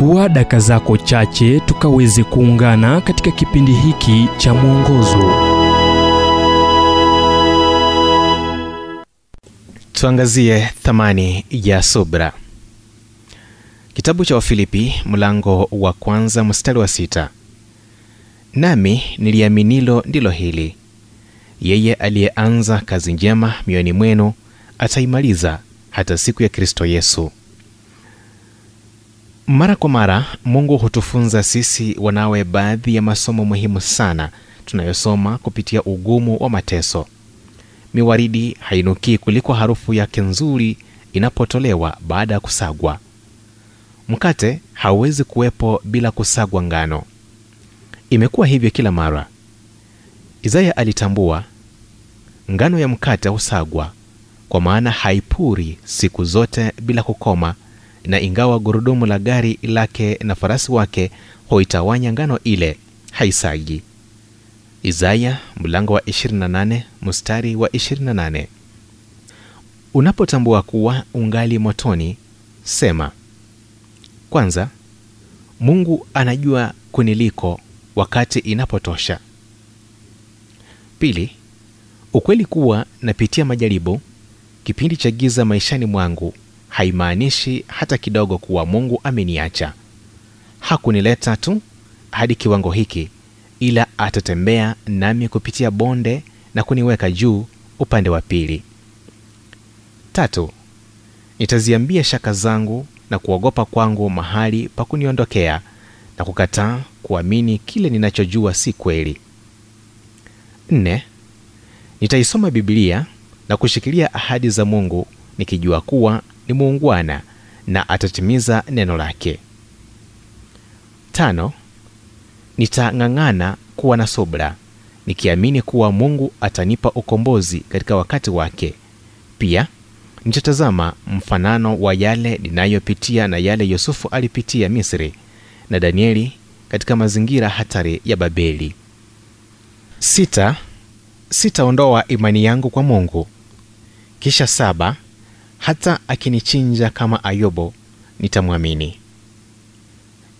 chukua daka zako chache tukaweze kuungana katika kipindi hiki cha mwongozo. Tuangazie thamani ya subra. Kitabu cha wafilipi mlango wa kwanza mstari wa sita. Nami niliaminilo ndilo hili. Yeye aliyeanza kazi njema mioyoni mwenu ataimaliza hata siku ya kristo yesu mara kwa mara mungu hutufunza sisi wanawe baadhi ya masomo muhimu sana tunayosoma kupitia ugumu wa mateso. Miwaridi hainukii kuliko harufu yake nzuri inapotolewa baada ya kusagwa. Mkate hauwezi kuwepo bila kusagwa ngano. Imekuwa hivyo kila mara. Isaya alitambua ngano ya mkate husagwa kwa maana haipuri siku zote bila kukoma na ingawa gurudumu la gari lake na farasi wake huitawanya ngano ile haisagi. Isaya mlango wa 28 mstari wa 28 unapotambua kuwa ungali motoni sema kwanza mungu anajua kuniliko wakati inapotosha. Pili ukweli kuwa napitia majaribu kipindi cha giza maishani mwangu haimaanishi hata kidogo kuwa mungu ameniacha. Hakunileta tu hadi kiwango hiki ila atatembea nami kupitia bonde na kuniweka juu upande wa pili. Tatu nitaziambia shaka zangu na kuogopa kwangu mahali pa kuniondokea na kukataa kuamini kile ninachojua si kweli. Nne nitaisoma Biblia na kushikilia ahadi za mungu nikijua kuwa ni muungwana na atatimiza neno lake. Tano nitang'ang'ana kuwa na subra nikiamini kuwa mungu atanipa ukombozi katika wakati wake. Pia nitatazama mfanano wa yale ninayopitia na yale yusufu alipitia misri na danieli katika mazingira hatari ya babeli. Sita sitaondoa imani yangu kwa mungu. Kisha saba hata akinichinja kama Ayobo nitamwamini.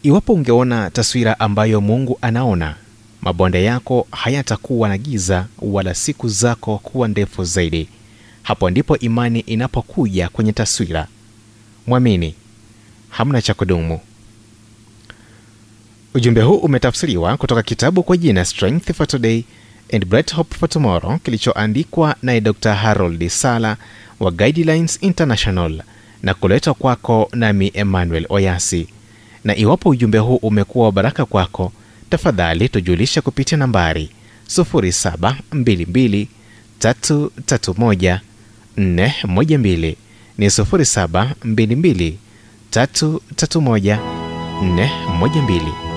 Iwapo ungeona taswira ambayo mungu anaona mabonde yako hayatakuwa na giza wala siku zako kuwa ndefu zaidi. Hapo ndipo imani inapokuja kwenye taswira. Mwamini. Hamna cha kudumu. Ujumbe huu umetafsiriwa kutoka kitabu kwa jina strength for today and bright hope for tomorrow kilichoandikwa naye dr. Harold sala wa guidelines international na kuletwa kwako nami emmanuel oyasi. Na iwapo ujumbe huu umekuwa wa baraka kwako tafadhali tujulisha kupitia nambari 722 412 ni 722 331 412